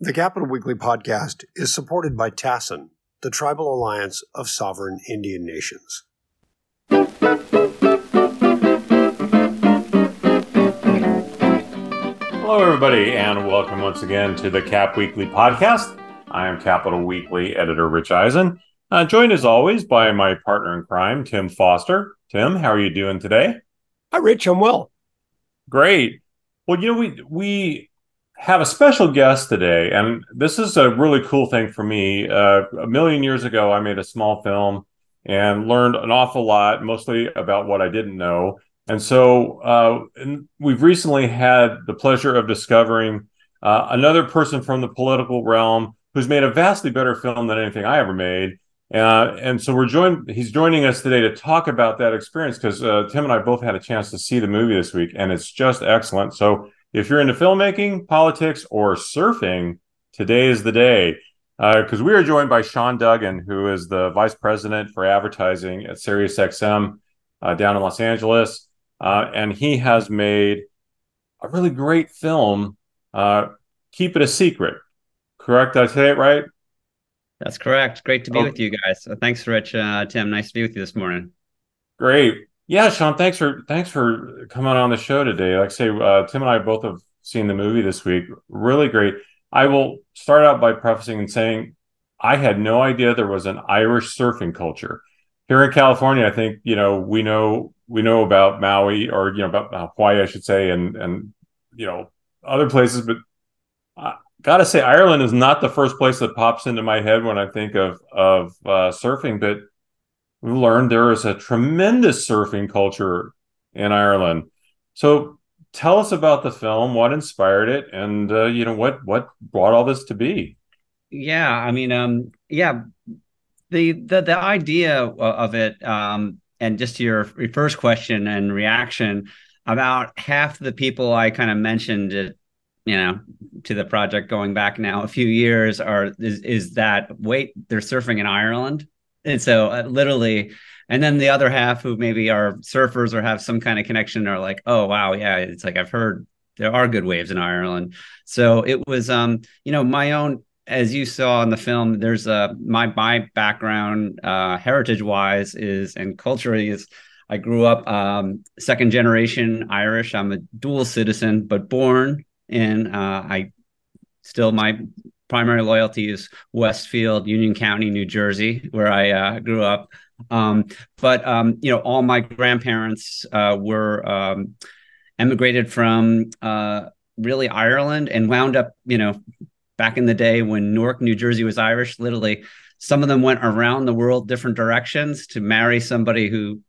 The Capitol Weekly podcast is supported by TASIN, the Tribal Alliance of Sovereign Indian Nations. Hello, everybody, and welcome once again to the Cap Weekly podcast. I am Capitol Weekly editor Rich Ehisen, uh, joined as always by my partner in crime, Tim Foster. Tim, how are you doing today? Hi, Rich. I'm well. Great. Well, you know, we we have a special guest today, and this is a really cool thing for me. Uh, a million years ago, I made a small film and learned an awful lot, mostly about what I didn't know. And so uh, and we've recently had the pleasure of discovering uh, another person from the political realm who's made a vastly better film than anything I ever made. Uh, and so we're joined. He's joining us today to talk about that experience because uh, Tim and I both had a chance to see the movie this week, and it's just excellent. So if you're into filmmaking, politics, or surfing, today is the day. Because uh, we are joined by Sean Duggan, who is the vice president for advertising at SiriusXM uh, down in Los Angeles, uh, and he has made a really great film. Uh, Keep it a secret. Correct? Did I say it right? That's correct. Great to be oh. with you guys. Thanks, Rich. Uh, Tim, nice to be with you this morning. Great. Yeah, Sean, thanks for thanks for coming on the show today. Like I say, uh, Tim and I both have seen the movie this week. Really great. I will start out by prefacing and saying I had no idea there was an Irish surfing culture here in California. I think you know we know we know about Maui or you know about Hawaii, I should say, and and you know other places, but I gotta say Ireland is not the first place that pops into my head when I think of of uh, surfing, but we learned there is a tremendous surfing culture in Ireland. So tell us about the film, what inspired it, and uh, you know what what brought all this to be. Yeah, I mean, um, yeah, the the the idea of it, um, and just your first question and reaction, about half the people I kind of mentioned it, you know, to the project going back now a few years are is is that wait, they're surfing in Ireland and so uh, literally and then the other half who maybe are surfers or have some kind of connection are like oh wow yeah it's like i've heard there are good waves in ireland. So it was um you know my own as you saw in the film there's a my my background uh heritage wise is and culturally is i grew up um second generation irish. I'm a dual citizen but born in uh i still my primary loyalty is Westfield, Union County, New Jersey, where I uh, grew up. Um, but um, you know, all my grandparents uh, were um, emigrated from uh, really Ireland and wound up, you know, back in the day when Newark, New Jersey was Irish. Literally, some of them went around the world different directions to marry somebody who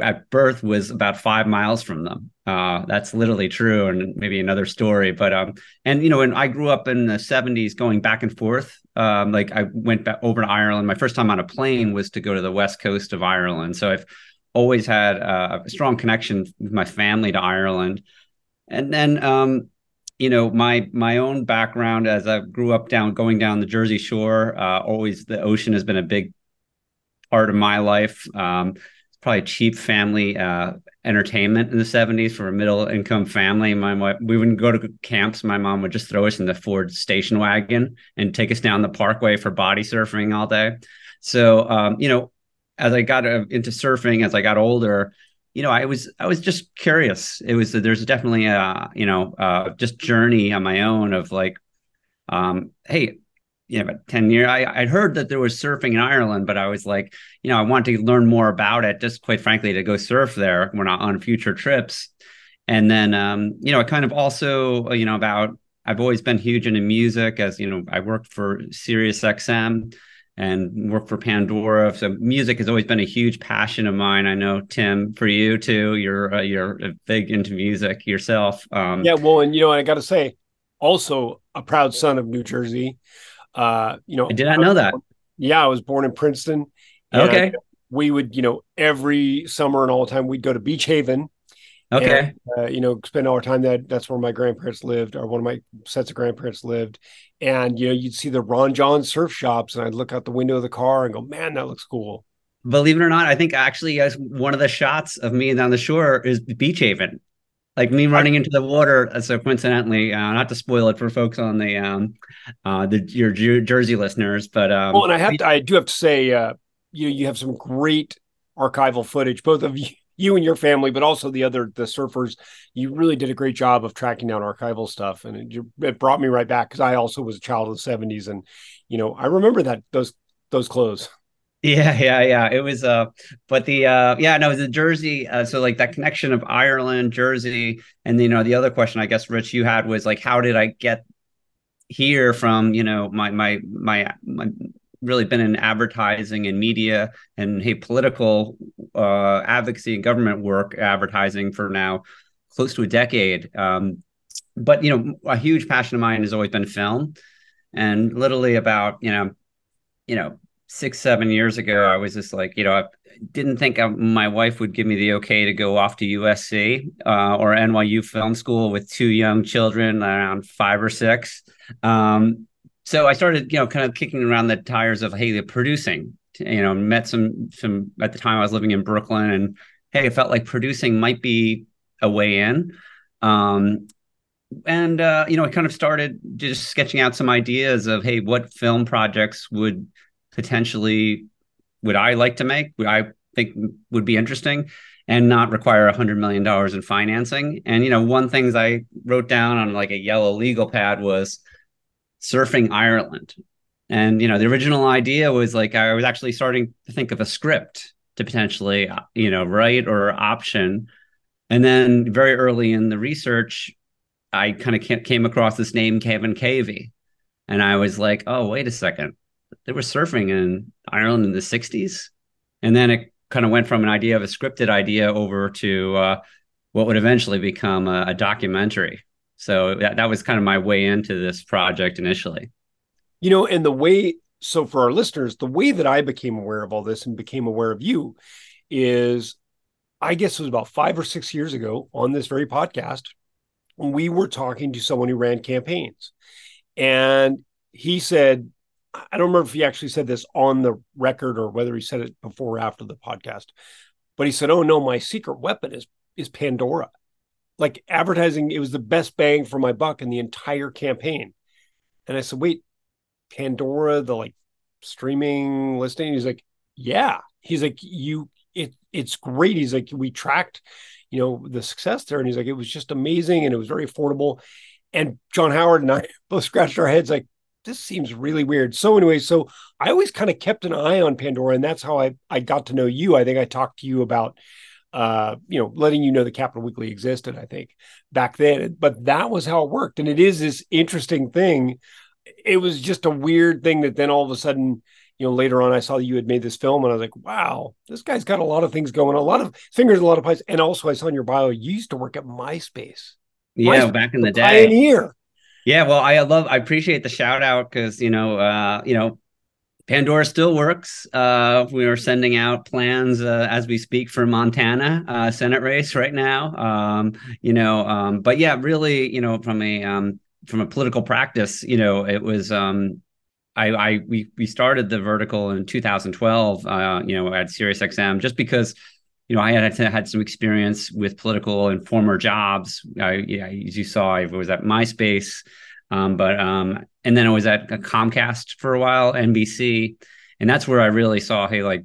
at birth was about five miles from them. Uh, that's literally true, and maybe another story. But um, and you know, when I grew up in the '70s, going back and forth, um, like I went back over to Ireland. My first time on a plane was to go to the west coast of Ireland. So I've always had uh, a strong connection with my family to Ireland. And then, um, you know, my my own background as I grew up down going down the Jersey Shore. Uh, always the ocean has been a big part of my life. Um, probably cheap family uh, entertainment in the 70s for a middle income family. My wife, we wouldn't go to camps. My mom would just throw us in the Ford station wagon and take us down the parkway for body surfing all day. So, um, you know, as I got uh, into surfing, as I got older, you know, I was I was just curious. It was there's definitely a you know uh, just journey on my own of like, um, hey, you know, 10 years. I, I'd heard that there was surfing in Ireland, but I was like, you know, I want to learn more about it, just quite frankly, to go surf there when I, on future trips. And then, um, you know, I kind of also, you know, about, I've always been huge into music as, you know, I worked for Sirius XM and worked for Pandora. So music has always been a huge passion of mine. I know Tim, for you too, you're, uh, you're big into music yourself. Um, yeah. Well, and, you know, I got to say, also a proud son of New Jersey. Uh, you know, I did not know that. Yeah, I was born in Princeton. Okay. We would, you know, every summer and all the time, we'd go to Beach Haven. Okay. And, uh, you know, spend all our time there. That's where my grandparents lived, or one of my sets of grandparents lived. And you know, you'd see the Ron Jon surf shops, and I'd look out the window of the car and go, "Man, that looks cool." Believe it or not, I think actually, one of the shots of me down the shore is Beach Haven. Like me running into the water. Uh, so coincidentally, uh, not to spoil it for folks on the um, uh, the your Jersey listeners, but um, well, and I have to, I do have to say, uh, you you have some great archival footage, both of you, you and your family, but also the other the surfers. You really did a great job of tracking down archival stuff, and it, it brought me right back because I also was a child of the '70s, and you know I remember that those those clothes. Yeah, yeah, yeah. It was uh but the uh yeah, no, the Jersey uh so like that connection of Ireland, Jersey, and you know, the other question I guess Rich you had was like how did I get here from, you know, my my my, my really been in advertising and media and hey political uh advocacy and government work advertising for now close to a decade. Um but you know, a huge passion of mine has always been film and literally about, you know, you know, six seven years ago i was just like you know i didn't think I, my wife would give me the okay to go off to usc uh, or nyu film school with two young children around five or six. Um, so i started you know kind of kicking around the tires of hey the producing you know met some some at the time i was living in brooklyn and hey i felt like producing might be a way in. Um, and uh, you know i kind of started just sketching out some ideas of hey what film projects would potentially would I like to make? Would I think would be interesting and not require a hundred million dollars in financing. And you know, one things I wrote down on like a yellow legal pad was surfing Ireland. And you know, the original idea was like I was actually starting to think of a script to potentially, you know, write or option. And then very early in the research, I kind of came across this name, Kevin Cavey. And I was like, oh, wait a second they were surfing in Ireland in the 60s. And then it kind of went from an idea of a scripted idea over to uh, what would eventually become a, a documentary. So that, that was kind of my way into this project initially. You know, and the way, so for our listeners, the way that I became aware of all this and became aware of you is, I guess it was about five or six years ago on this very podcast, we were talking to someone who ran campaigns. And he said, I don't remember if he actually said this on the record or whether he said it before or after the podcast, but he said, "Oh no, my secret weapon is is Pandora." Like advertising, it was the best bang for my buck in the entire campaign. And I said, "Wait, Pandora, the like streaming listing?" He's like, "Yeah." He's like, "You, it, it's great." He's like, "We tracked, you know, the success there," and he's like, "It was just amazing, and it was very affordable." And John Howard and I both scratched our heads like, this seems really weird. So anyway, so I always kind of kept an eye on Pandora, and that's how I I got to know you. I think I talked to you about uh, you know, letting you know the Capitol Weekly existed, I think, back then. But that was how it worked. And it is this interesting thing. It was just a weird thing that then all of a sudden, you know, later on I saw you had made this film and I was like, wow, this guy's got a lot of things going, a lot of fingers, a lot of pies. And also I saw in your bio, you used to work at MySpace. Yeah, MySpace, back in the day. Pioneer. Yeah, well, I love, I appreciate the shout out because you know, uh, you know, Pandora still works. Uh, we are sending out plans uh, as we speak for Montana uh, Senate race right now. Um, you know, um, but yeah, really, you know, from a um, from a political practice, you know, it was. Um, I, I we we started the vertical in 2012. Uh, you know, at SiriusXM just because you know, I had had some experience with political and former jobs. I, yeah, as you saw, I was at MySpace, um, but um, and then I was at Comcast for a while, NBC, and that's where I really saw, hey, like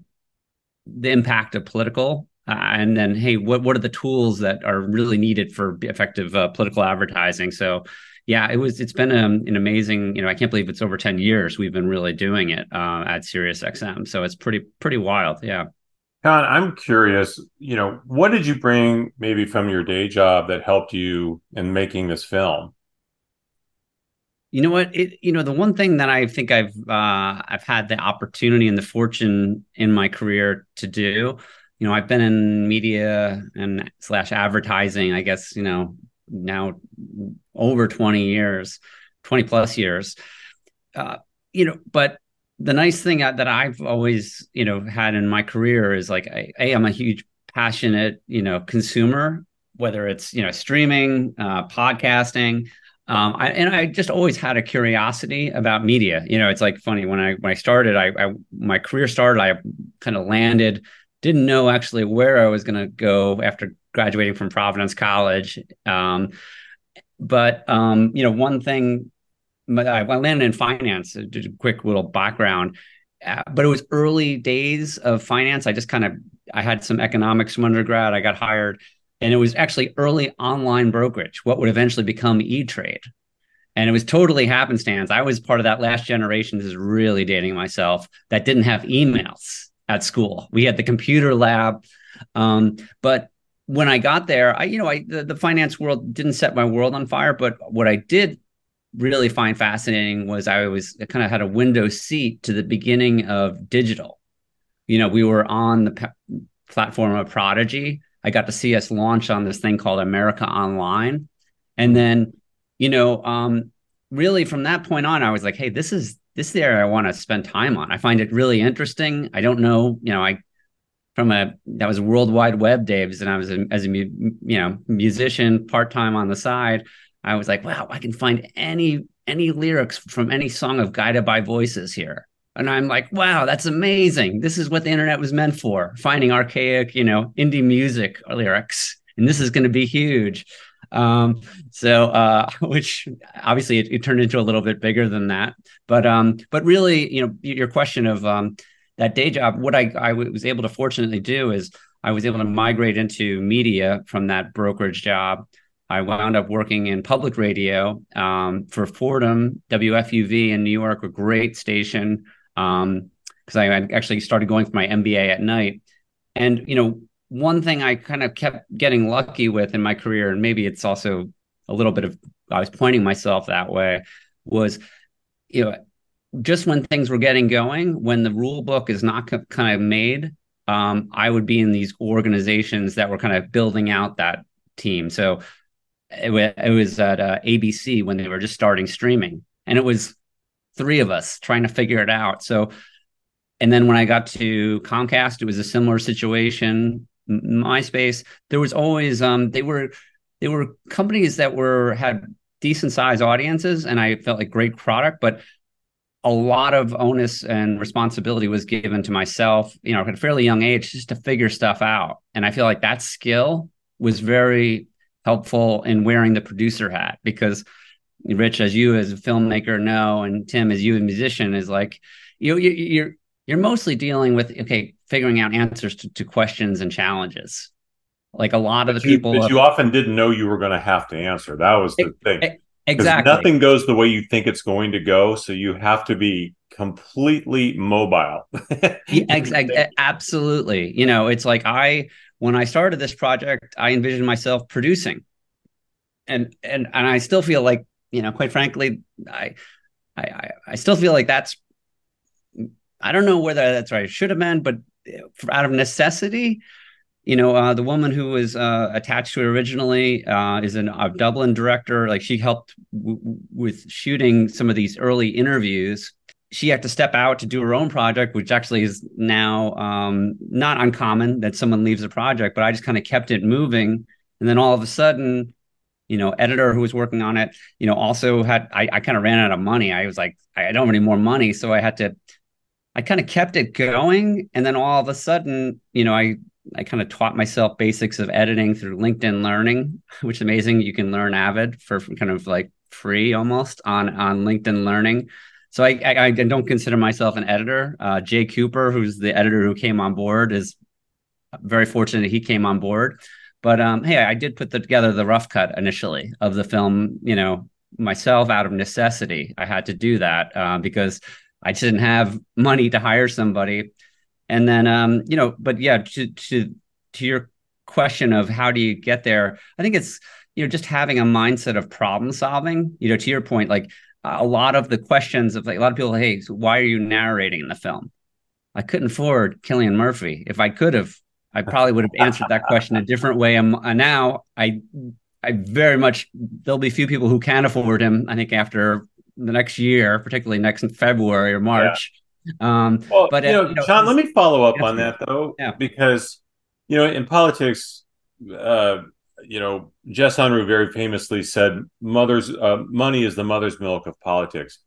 the impact of political, uh, and then hey, what what are the tools that are really needed for effective uh, political advertising? So. Yeah, it was. It's been um, an amazing. You know, I can't believe it's over ten years we've been really doing it uh, at SiriusXM. So it's pretty pretty wild. Yeah. Con, I'm curious, you know, what did you bring maybe from your day job that helped you in making this film? You know what? It you know the one thing that I think I've uh, I've had the opportunity and the fortune in my career to do. You know, I've been in media and slash advertising. I guess you know now over twenty years, twenty plus years. Uh, you know, but the nice thing that I've always, you know, had in my career is like, I, a, I'm a huge passionate, you know, consumer, whether it's, you know, streaming, uh, podcasting. Um, I, and I just always had a curiosity about media. You know, it's like funny when I when I started, I, I my career started. I kind of landed, didn't know actually where I was going to go after graduating from Providence College. Um, but um, you know, one thing I landed in finance. Just a quick little background, uh, but it was early days of finance. I just kind of I had some economics from undergrad. I got hired, and it was actually early online brokerage, what would eventually become E Trade. And it was totally happenstance. I was part of that last generation. This is really dating myself. That didn't have emails at school. We had the computer lab, um, but when I got there, I you know I the, the finance world didn't set my world on fire, but what I did really find fascinating was I was I kind of had a window seat to the beginning of digital. You know, we were on the platform of Prodigy. I got to see us launch on this thing called America Online, and then you know, um, really from that point on, I was like, hey, this is this is the area I want to spend time on. I find it really interesting. I don't know, you know, I from a that was World Wide Web days, and I was a, as a you know musician part time on the side. I was like, wow, I can find any any lyrics from any song of Guided by Voices here. And I'm like, wow, that's amazing. This is what the internet was meant for, finding archaic, you know, indie music lyrics. And this is going to be huge. Um, so, uh, which obviously it, it, turned into a little bit bigger than that. But, um, but really, you know, your question of um, that day job, what I, I was able to fortunately do is I was able to migrate into media from that brokerage job. I wound up working in public radio um, for Fordham, WFUV in New York, a great station. Because um, I actually started going for my MBA at night, and you know, one thing I kind of kept getting lucky with in my career, and maybe it's also a little bit of I was pointing myself that way, was you know, just when things were getting going, when the rule book is not kind of made, um, I would be in these organizations that were kind of building out that team. So it, was at uh, ABC when they were just starting streaming, and it was three of us trying to figure it out. So, and then when I got to Comcast, it was a similar situation. MySpace, there was always um, they were they were companies that were had decent sized audiences, and I felt like great product, but a lot of onus and responsibility was given to myself, you know, at a fairly young age, just to figure stuff out. And I feel like that skill was very helpful in wearing the producer hat because Rich, as you as a filmmaker know, and Tim, as you a musician, is like you you you're you're mostly dealing with okay, figuring out answers to, to questions and challenges. Like a lot of but the you, people, but you often didn't know you were going to have to answer. That was the it, thing. Exactly. Nothing goes the way you think it's going to go, so you have to be completely mobile. yeah, ex- absolutely. You know, it's like I when I started this project, I envisioned myself producing. And and and I still feel like, you know, quite frankly, I I I still feel like that's I don't know whether that's right. I should have been, but out of necessity, you know, uh, the woman who was uh, attached to it originally uh, is an, a Dublin director. Like she helped w- with shooting some of these early interviews she had to step out to do her own project, which actually is now um, not uncommon that someone leaves a project, but I just kind of kept it moving. And then all of a sudden, you know, editor who was working on it, you know, also had, I, I kind of ran out of money. I was like, I don't have any more money. So I had to, I kind of kept it going. And then all of a sudden, you know, I, I kind of taught myself basics of editing through LinkedIn Learning, which is amazing. You can learn Avid for kind of like free almost on on LinkedIn Learning. So I, I, I don't consider myself an editor. Uh, Jay Cooper, who's the editor who came on board, is very fortunate he came on board. But um, hey, I did put the, together the rough cut initially of the film. You know, myself out of necessity, I had to do that uh, because I didn't have money to hire somebody. And then, um, you know, but yeah, to to to your question of how do you get there, I think it's you know just having a mindset of problem solving. You know, to your point, like a lot of the questions of like a lot of people, hey, so why are you narrating the film? I couldn't afford Cillian Murphy. If I could have, I probably would have answered that question a different way. And now I, I very much there'll be few people who can afford him. I think after the next year, particularly next February or March. Yeah. Um, well, but you know, uh, you know, John, let me follow up on that though, yeah. because you know, in politics, uh, you know, Jess Unruh very famously said, "Mother's uh, money is the mother's milk of politics,"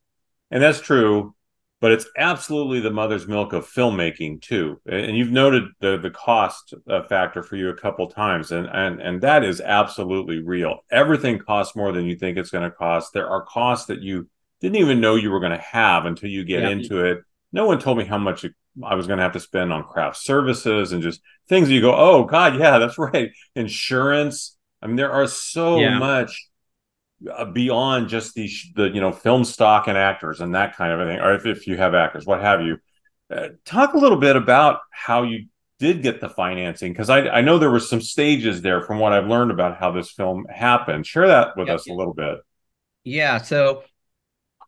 and that's true. but it's absolutely the mother's milk of filmmaking too. And you've noted the the cost uh, factor for you a couple times, and and and that is absolutely real. Everything costs more than you think it's going to cost. There are costs that you didn't even know you were going to have until you get yeah. into it. No one told me how much I was going to have to spend on craft services and just things you go, oh God, yeah, that's right. Insurance. I mean, there are so yeah. much uh, beyond just the the you know film stock and actors and that kind of thing, or if, if you have actors, what have you. Uh, talk a little bit about how you did get the financing because I, I know there were some stages there from what I've learned about how this film happened. Share that with us a little bit. Yeah. So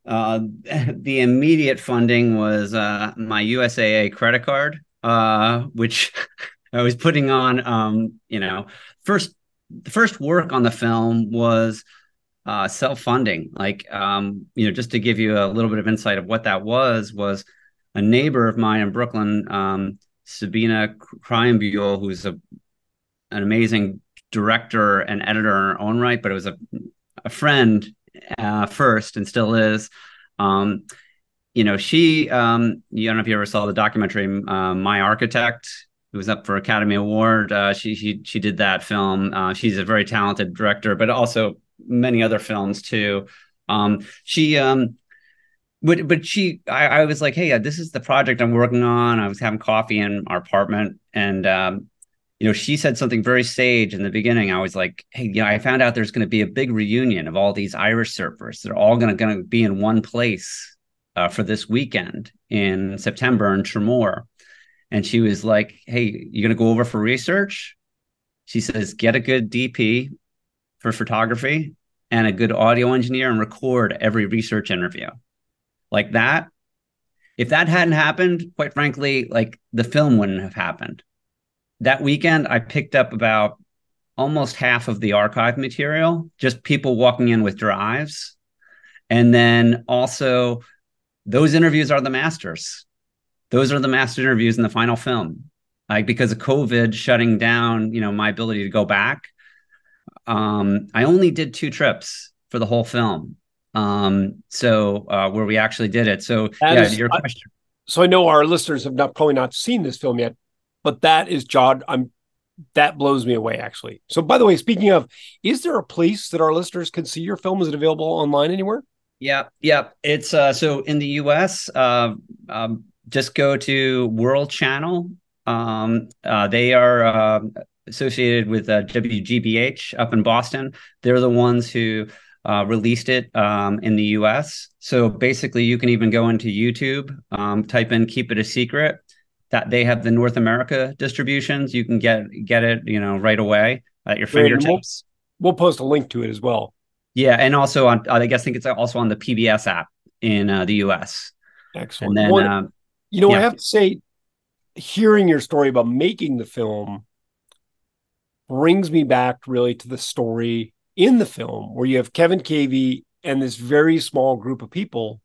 uh, the immediate funding was uh, my USAA credit card, uh, which I was putting on. Um, you know, first the first work on the film was uh, self-funding. Like, um, you know, just to give you a little bit of insight of what that was, was a neighbor of mine in Brooklyn, um, Sabina Krayenbühl, who's a an amazing director and editor in her own right, but it was a, a friend uh, first and still is. Um, you know, she, um, you don't know if you ever saw the documentary uh, My Architect. who was up for Academy Award. Uh, she she she did that film. Uh, she's a very talented director, but also many other films too. Um, she um, but but she I, I was like, hey, this is the project I'm working on. I was having coffee in our apartment, and um, you know, she said something very sage in the beginning. I was like, hey, you know, I found out there's going to be a big reunion of all these Irish surfers. They're all going to be in one place uh, for this weekend in September in Tramore. And she was like, hey, you're going to go over for research? She says, get a good DP for photography and a good audio engineer and record every research interview. Like that. If that hadn't happened, quite frankly, like the film wouldn't have happened that weekend I picked up about almost half of the archive material, just people walking in with drives. And then also, those interviews are the masters. Those are the master interviews in the final film. Like because of COVID shutting down, you know, my ability to go back. Um, I only did two trips for the whole film. Um, so uh, where we actually did it. So that yeah, is, your question. so I know our listeners have not probably not seen this film yet, but that is Jod. I'm that blows me away actually. So by the way, speaking of, is there a place that our listeners can see your film? Is it available online anywhere? Yeah, yeah. It's uh so in the US, uh, um, just go to World Channel. Um, uh, they are uh, associated with uh, WGBH up in Boston. They're the ones who uh, released it um, in the US. So basically, you can even go into YouTube, um, type in "Keep It a Secret," that they have the North America distributions. You can get get it, you know, right away at your fingertips. We'll, we'll, post a link to it as well. Yeah, and also on I guess I think it's also on the PBS app in uh, the US. Excellent. And then, well, um, you know, yeah. I have to say, hearing your story about making the film brings me back really to the story in the film where you have Kevin Cavey and this very small group of people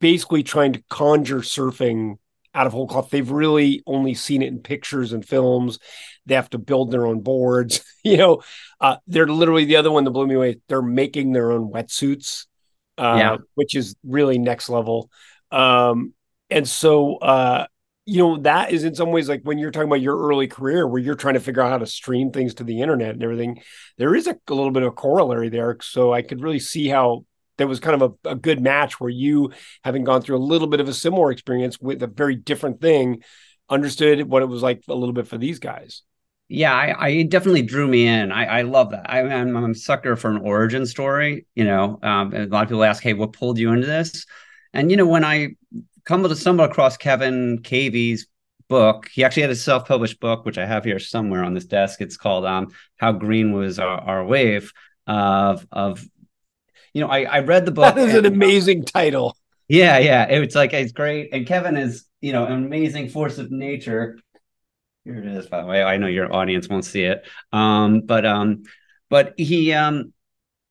basically trying to conjure surfing out of whole cloth. They've really only seen it in pictures and films. They have to build their own boards. you know, uh, they're literally the other one that blew me away. They're making their own wetsuits, uh, yeah. which is really next level. Um, and so, uh, you know, that is in some ways like when you're talking about your early career where you're trying to figure out how to stream things to the internet and everything, there is a, a little bit of a corollary there. So I could really see how that was kind of a, a good match where you, having gone through a little bit of a similar experience with a very different thing, understood what it was like a little bit for these guys. Yeah, I, I definitely drew me in. I, I love that. I, am I'm a sucker for an origin story. You know, um, a lot of people ask, "Hey, what pulled you into this?" And you know, when I come to stumble across Kevin Cavey's book, he actually had a self-published book, which I have here somewhere on this desk. It's called um, "How Green Was Our, Our Wave." Of of you know, I, I read the book. That is an amazing title. Yeah, yeah. It's like it's great. And Kevin is, you know, an amazing force of nature. Here it is, by the way. I know your audience won't see it. Um, but um, but he um,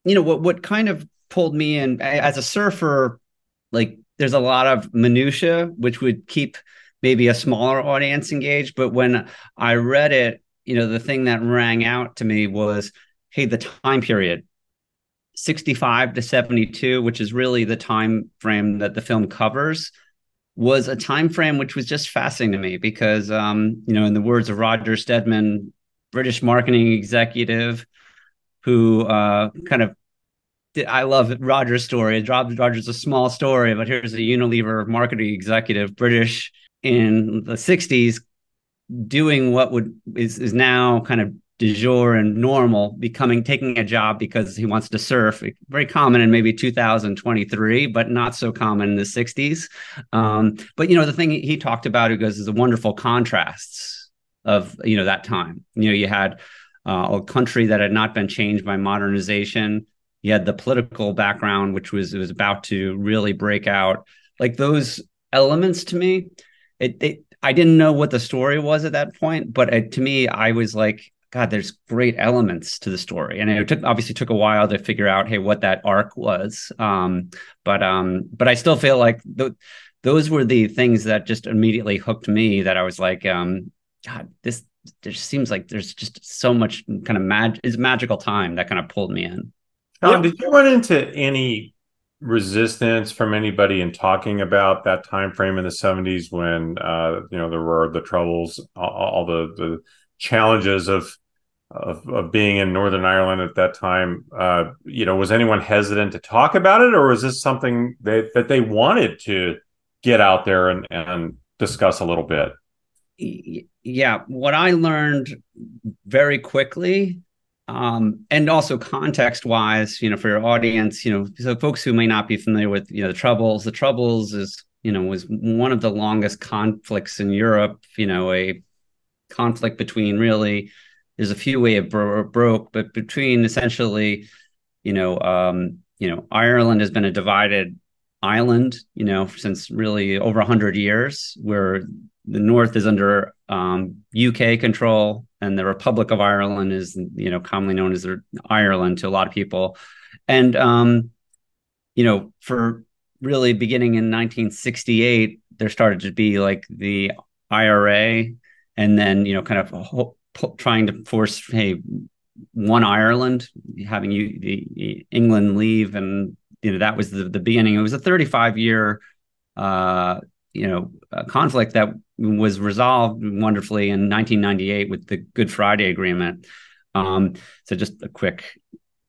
you know, what what kind of pulled me in as a surfer, like there's a lot of minutia which would keep maybe a smaller audience engaged. But when I read it, you know, the thing that rang out to me was, hey, the time period 65 to 72, which is really the time frame that the film covers. was a time frame which was just fascinating to me because um, you know in the words of roger stedman british marketing executive who uh, kind of did, I love Roger's story. Roger's a small story, but here's a Unilever marketing executive, British in the 60s, doing what would is is now kind of de jour and normal, becoming taking a job because he wants to surf. Very common in maybe 2023, but not so common in the 60s. Um, but you know, the thing he talked about, he goes, is the wonderful contrasts of you know that time. You know, you had uh, a country that had not been changed by modernization. You had the political background, which was it was about to really break out. Like those elements to me, it, it I didn't know what the story was at that point, but it, to me, I was like, God, there's great elements to the story, and it took obviously took a while to figure out, hey, what that arc was. Um, but um, but I still feel like th- those were the things that just immediately hooked me. That I was like, um, God, this there seems like there's just so much kind of mag is magical time that kind of pulled me in. Tom, did you run into any resistance from anybody in talking about that time frame in the 70s when uh, you know there were the troubles, all, all the the challenges of, of of being in Northern Ireland at that time? Uh, you know, was anyone hesitant to talk about it, or was this something that that they wanted to get out there and and discuss a little bit? yeah, what I learned very quickly, um, and also context wise, you know, for your audience, you know, so folks who may not be familiar with, you know, the Troubles, the Troubles is, you know, was one of the longest conflicts in Europe, you know, a conflict between really, there's a few way it bro- broke, but between essentially, you know, um, you know, Ireland has been a divided island, you know, since really over 100 years, where the North is under um, UK control, and the Republic of Ireland is, you know, commonly known as Ireland to a lot of people. And, um, you know, for really beginning in 1968, there started to be like the IRA, and then, you know, kind of trying to force, hey, one Ireland, having you the England leave, and you know that was the the beginning. It was a 35 year, uh, you know, conflict that was resolved wonderfully in 1998 with the Good Friday Agreement. Um, so just a quick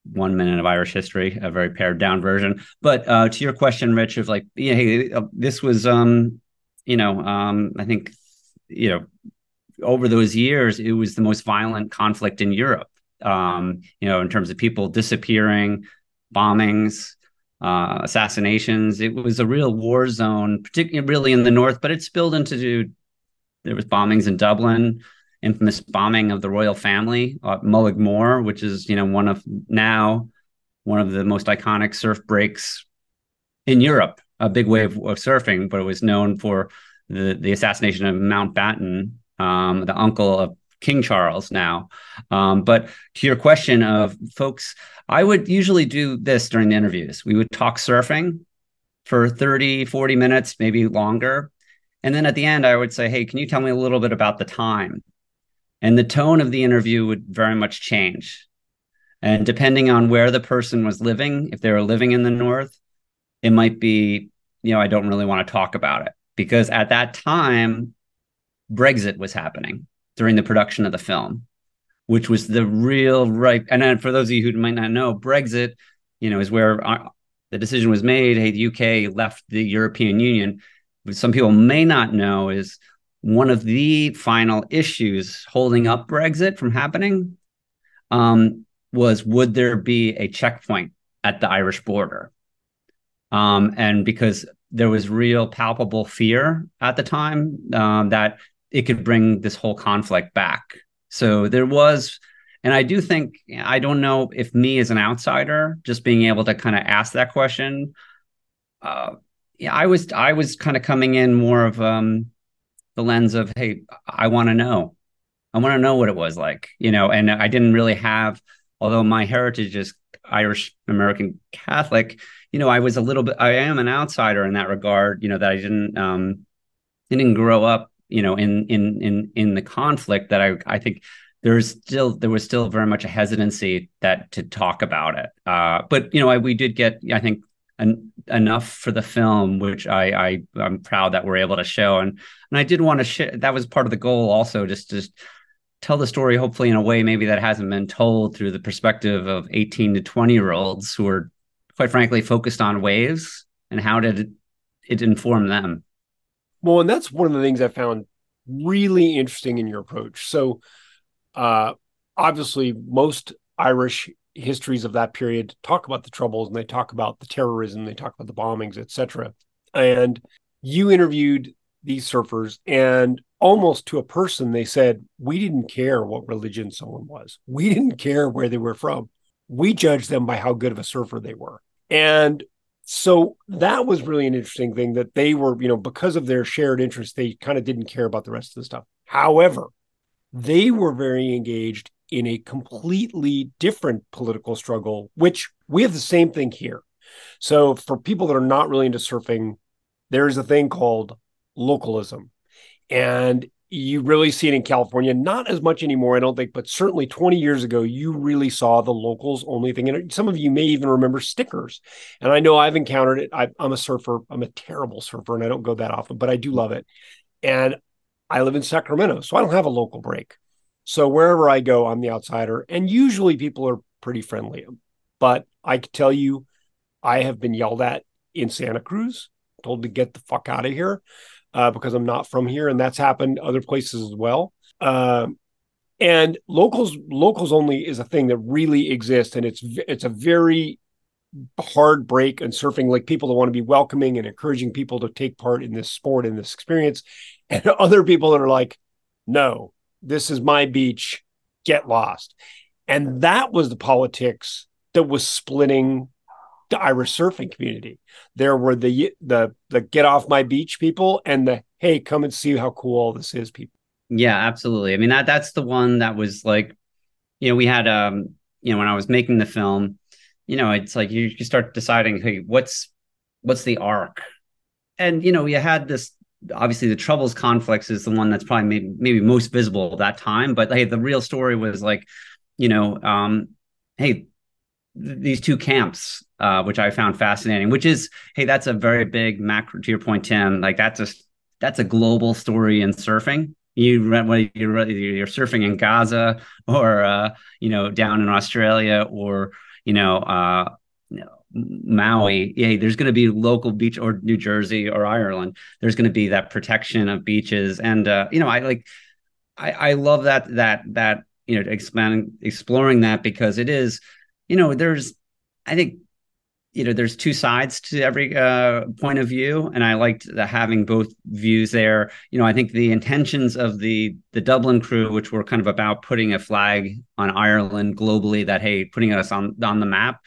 one minute of Irish history, a very pared down version. But uh, to your question, Rich, of like, yeah, hey, uh, this was, um, you know, um, I think, you know, over those years, it was the most violent conflict in Europe. Um, you know, in terms of people disappearing, bombings, uh, assassinations. It was a real war zone, particularly really in the north, but it spilled into there was bombings in Dublin, infamous bombing of the royal family at Mullaghmore, which is you know one of now one of the most iconic surf breaks in Europe. A big wave of surfing, but it was known for the the assassination of Mountbatten, um, the uncle of King Charles now. Um, but to your question of folks, I would usually do this during the interviews. We would talk surfing for 30, 40 minutes, maybe longer. And then at the end, I would say, Hey, can you tell me a little bit about the time? And the tone of the interview would very much change. And depending on where the person was living, if they were living in the North, it might be, you know, I don't really want to talk about it because at that time, Brexit was happening during the production of the film, which was the real right. And for those of you who might not know, Brexit, you know, is where our, the decision was made. Hey, the UK left the European Union some people may not know is one of the final issues holding up Brexit from happening um, was would there be a checkpoint at the Irish border? Um, and because there was real palpable fear at the time um, that it could bring this whole conflict back. So there was, and I do think, I don't know if me as an outsider, just being able to kind of ask that question, uh, yeah, I was I was kind of coming in more of um the lens of hey, I want to know. I want to know what it was like, you know, and I didn't really have although my heritage is Irish American Catholic, you know, I was a little bit I am an outsider in that regard, you know, that I didn't um didn't grow up, you know, in in in in the conflict that I I think there's still there was still very much a hesitancy that to talk about it. Uh, but you know, I, we did get I think en- enough for the film, which I, I I'm proud that we're able to show. And and I did want to share that was part of the goal also, just just tell the story hopefully in a way maybe that hasn't been told through the perspective of 18 to 20 year olds who are quite frankly focused on waves and how did it inform them. Well, and that's one of the things I found really interesting in your approach. So, uh, obviously, most Irish histories of that period talk about the troubles and they talk about the terrorism, they talk about the bombings, etc. And you interviewed these surfers, and almost to a person, they said, We didn't care what religion someone was, we didn't care where they were from. We judged them by how good of a surfer they were. And so that was really an interesting thing that they were, you know, because of their shared interest, they kind of didn't care about the rest of the stuff. However, they were very engaged in a completely different political struggle, which we have the same thing here. So for people that are not really into surfing, there is a thing called localism. And you really see it in California, not as much anymore, I don't think, but certainly 20 years ago, you really saw the locals only thing. And some of you may even remember stickers. And I know I've encountered it. I, am a surfer, I'm a terrible surfer, and I don't go that often, but I do love it. And I live in Sacramento, so I don't have a local break. So wherever I go, I'm the outsider. And usually people are pretty friendly. But I can tell you, I have been yelled at in Santa Cruz, told to get the fuck out of here uh, because I'm not from here, and that's happened other places as well. Uh, and locals locals only is a thing that really exists, and it's it's a very hard break and surfing like people that want to be welcoming and encouraging people to take part in this sport in this experience and other people that are like no this is my beach get lost and that was the politics that was splitting Irish surfing community. There were the the the get off my beach people and the hey, come and see how cool all this is people. Yeah, absolutely. I mean that that's the one that was like, you know, we had um, you know, when I was making the film, you know, it's like you, you start deciding, hey, what's what's the arc? And you know, you had this obviously the troubles conflicts is the one that's probably maybe, maybe most visible at that time but hey the real story was like you know um hey these two camps, uh, which I found fascinating. Which is, hey, that's a very big macro. To your point, Tim, like that's a that's a global story in surfing. You whether you're, you're surfing in Gaza or uh, you know down in Australia or you know, uh, Maui, yeah, there's going to be local beach or New Jersey or Ireland. There's going to be that protection of beaches, and uh, you know, I like, I, I love that that that you know, expanding exploring that because it is you know, there's, I think, you know, there's two sides to every uh, point of view, and I liked the, having both views there. You know, I think the intentions of the the Dublin crew, which were kind of about putting a flag on Ireland globally, that hey, putting us on on the map.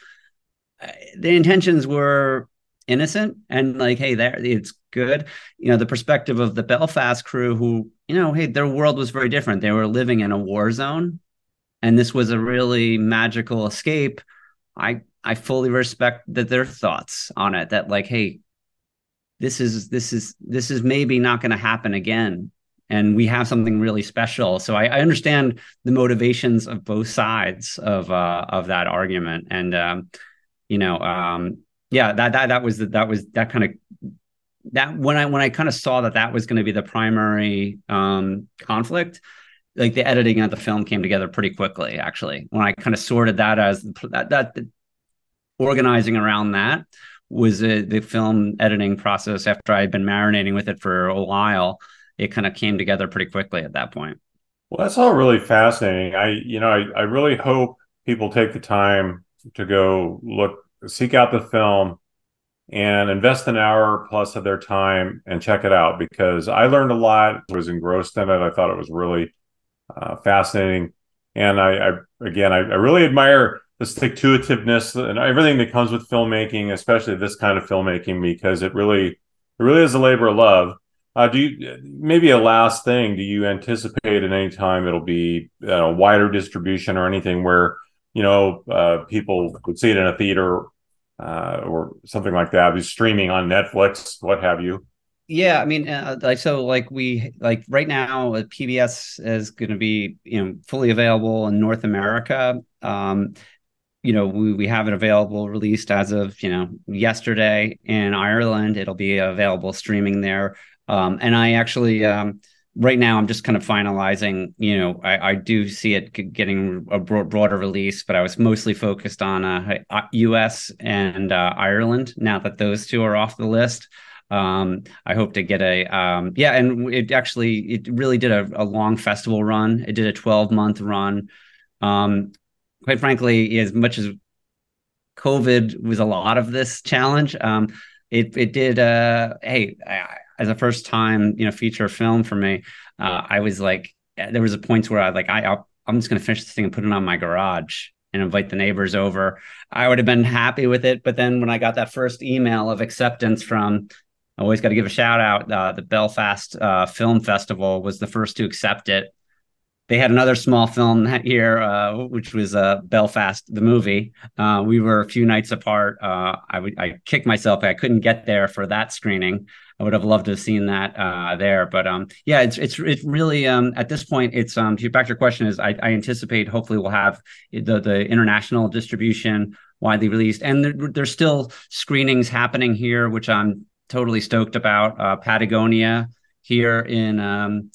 Uh, the intentions were innocent and like, hey, there it's good. You know, the perspective of the Belfast crew, who you know, hey, their world was very different. They were living in a war zone and this was a really magical escape i i fully respect that their thoughts on it that like hey this is this is this is maybe not going to happen again and we have something really special. So I, I, understand the motivations of both sides of uh of that argument and um you know um yeah that that that was that was that kind of that when i when i kind of saw that that was going to be the primary um conflict like the editing of the film came together pretty quickly actually. When i kind of sorted that as that, that organizing around that was a, the film editing process after i had been marinating with it for a while it kind of came together pretty quickly at that point. Well that's all really fascinating. I you know i, I really hope people take the time to go look seek out the film and invest an hour plus of their time and check it out because I learned a lot, was engrossed in it. I thought it was really uh, fascinating. And I, I again, I, I, really admire the stick to itiveness and everything that comes with filmmaking, especially this kind of filmmaking, because it really, it really is a labor of love. Uh, do you maybe a last thing? Do you anticipate at any time it'll be a wider distribution or anything where you know uh, people would see it in a theater uh, or something like that, be streaming on Netflix, what have you? Yeah, I mean, uh, like so, like we like right now, uh, PBS is going to be you know fully available in North America. Um, you know, we, we have it available released as of, you know, yesterday in Ireland. It'll be available streaming there. Um, and I actually, um, right now, I'm just kind of finalizing, you know, I, I do see it getting a broader release, but I was mostly focused on uh, US and uh, Ireland now that those two are off the list. Um, I hope to get a um, yeah, and it actually it really did a, a long festival run. It did a 12 month run. Um, quite frankly, as much as COVID was a lot of this challenge, um, it it did. Uh, hey, I, as a first time you know feature film for me, uh, I was like, there was a point where I like I I'll, I'm just going to finish this thing and put it on my garage and invite the neighbors over. I would have been happy with it, but then when I got that first email of acceptance from Always got to give a shout out. Uh, the Belfast uh, Film Festival was the first to accept it they had another small film that year, uh, which was uh, Belfast, the movie. Uh, we were a few nights apart. Uh, I, I kicked myself. I couldn't get there for that screening. I would have loved to have seen that there. But um, yeah, it's it's it's really um, at this point. It's um, to back to your question is I, I anticipate hopefully we'll have the the international distribution widely released, and there, there's still screenings happening here, which I'm totally stoked about. Uh, Patagonia here in um,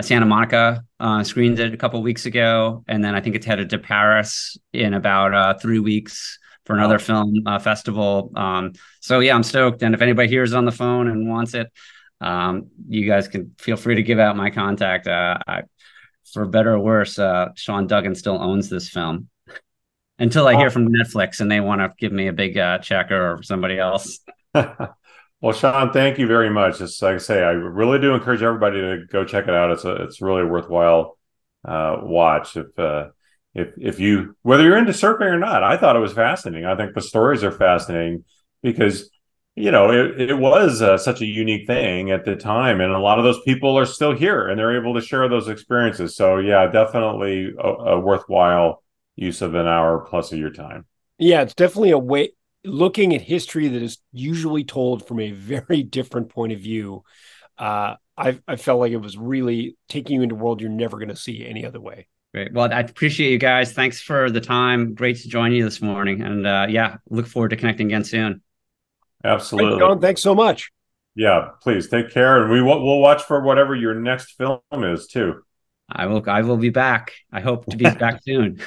Santa Monica uh, screened it a couple weeks ago, and then I think it's headed to Paris in about uh, three weeks for another film uh, festival. Um, so yeah, I'm stoked. And if anybody hears on the phone and wants it, um, you guys can feel free to give out my contact. Uh, I, for better or worse, uh, Sean Duggan still owns this film. Until I hear from Netflix and they want to give me a big uh, check or somebody else. Well, Sean, thank you very much. Just like I say, I really do encourage everybody to go check it out. It's a it's really a worthwhile uh, watch if uh, if if you whether you're into surfing or not. I thought it was fascinating. I think the stories are fascinating because you know it, it was uh, such a unique thing at the time, and a lot of those people are still here and they're able to share those experiences. So yeah, definitely a, a worthwhile use of an hour plus of your time. Yeah, it's definitely a way looking at history that is usually told from a very different point of view, uh, I, I felt like it was really taking you into a world you're never going to see any other way. Great. Well, I appreciate you guys. Thanks for the time. Great to join you this morning. And uh, yeah, look forward to connecting again soon. Absolutely. John, thanks so much. Yeah, please take care. And we will, we'll watch for whatever your next film is too. I will, I will be back. I hope to be back soon.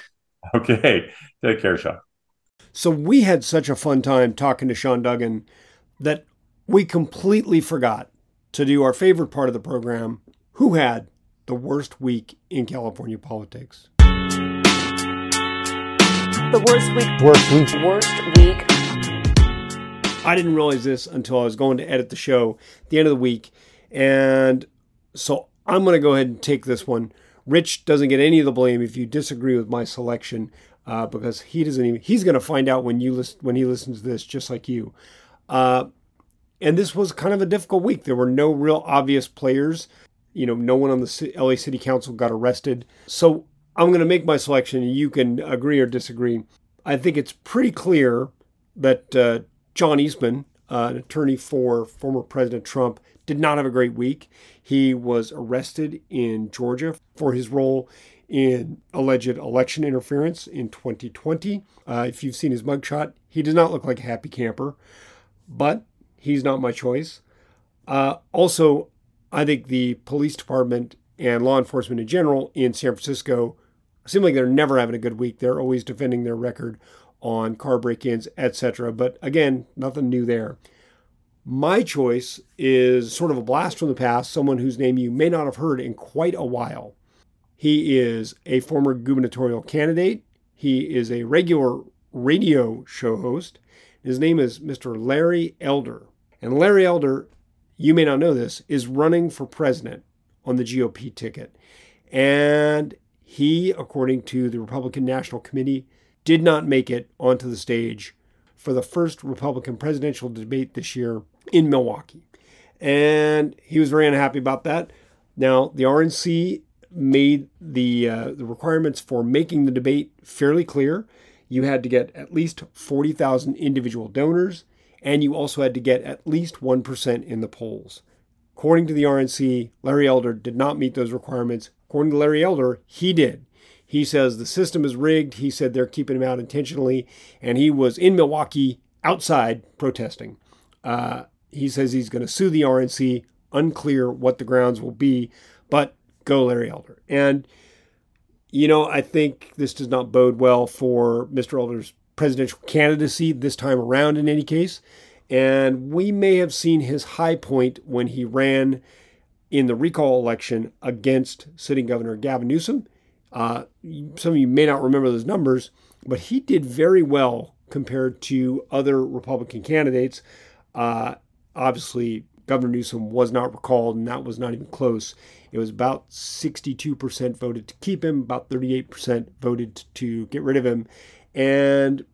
Okay. Take care, Sean. So we had such a fun time talking to Sean Duggan that we completely forgot to do our favorite part of the program who had the worst week in California politics. The worst week. Worst week. Worst week. I didn't realize this until I was going to edit the show at the end of the week. And so I'm going to go ahead and take this one. Rich doesn't get any of the blame if you disagree with my selection uh, because he doesn't even he's going to find out when you listen when he listens to this just like you. Uh, and this was kind of a difficult week. There were no real obvious players. You know no one on the la city council got arrested. So i'm going to make my selection and you can agree or disagree. I think it's pretty clear that uh, john eastman uh, an attorney for former president trump did not have a great week. He was arrested in georgia for his role in alleged election interference in 2020. Uh, if you've seen his mugshot, he does not look like a happy camper, but he's not my choice. Uh, also, I think the police department and law enforcement in general in San Francisco seem like they're never having a good week. They're always defending their record on car break-ins, etc. But again, nothing new there. My choice is sort of a blast from the past, someone whose name you may not have heard in quite a while. He is a former gubernatorial candidate. He is a regular radio show host. His name is Mr. Larry Elder. And Larry Elder, you may not know this, is running for president on the GOP ticket. And he, according to the Republican National Committee, did not make it onto the stage for the first Republican presidential debate this year in Milwaukee. And he was very unhappy about that. Now, the RNC made the uh, the requirements for making the debate fairly clear. You had to get at least 40,000 individual donors, and you also had to get at least 1% in the polls. According to the RNC, Larry Elder did not meet those requirements. According to Larry Elder, he did. He says the system is rigged. He said they're keeping him out intentionally, and he was in Milwaukee outside protesting. Uh, he says he's going to sue the RNC. Unclear what the grounds will be, but go Larry Elder. And, you know, I think this does not bode well for Mr. Elder's presidential candidacy this time around, in any case. And we may have seen his high point when he ran in the recall election against sitting Governor Gavin Newsom. Uh, some of you may not remember those numbers, but he did very well compared to other Republican candidates. Uh, obviously, Governor Newsom was not recalled, and that was not even close. It was about 62% voted to keep him, about 38% voted to get rid of him. And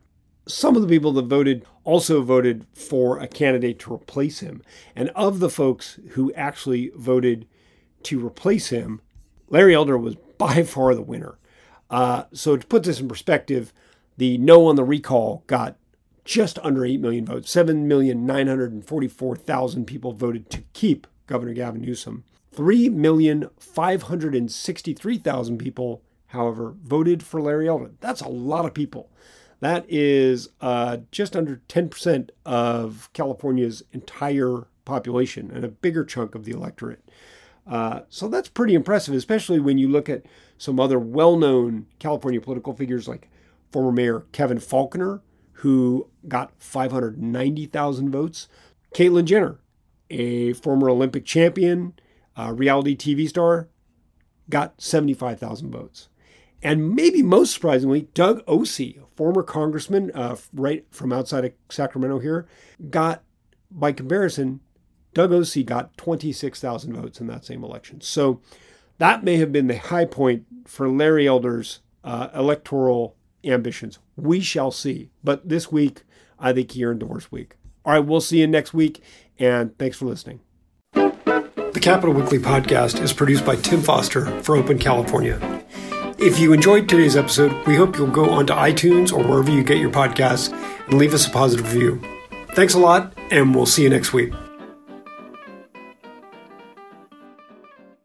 some of the people that voted also voted for a candidate to replace him. And of the folks who actually voted to replace him, Larry Elder was by far the winner. Uh, so to put this in perspective, the no on the recall got just under 8 million votes. 7,944,000 people voted to keep Governor Gavin Newsom. 3,563,000 people, however, voted for Larry Elder. That's a lot of people. That is uh, just under 10% of California's entire population and a bigger chunk of the electorate. Uh, so that's pretty impressive, especially when you look at some other well known California political figures like former Mayor Kevin Faulconer, who got 590,000 votes, Caitlyn Jenner, a former Olympic champion, reality TV star, got 75,000 votes. And maybe most surprisingly, Doug Ose, former congressman uh, right from outside of Sacramento here, got, by comparison, Doug Ose got 26,000 votes in that same election. So that may have been the high point for Larry Elder's uh, electoral ambitions. We shall see. But this week, I think earned the worst week. All right, we'll see you next week, and thanks for listening. The Capitol Weekly podcast is produced by Tim Foster for Open California. If you enjoyed today's episode, we hope you'll go onto iTunes or wherever you get your podcasts and leave us a positive review. Thanks a lot, and we'll see you next week.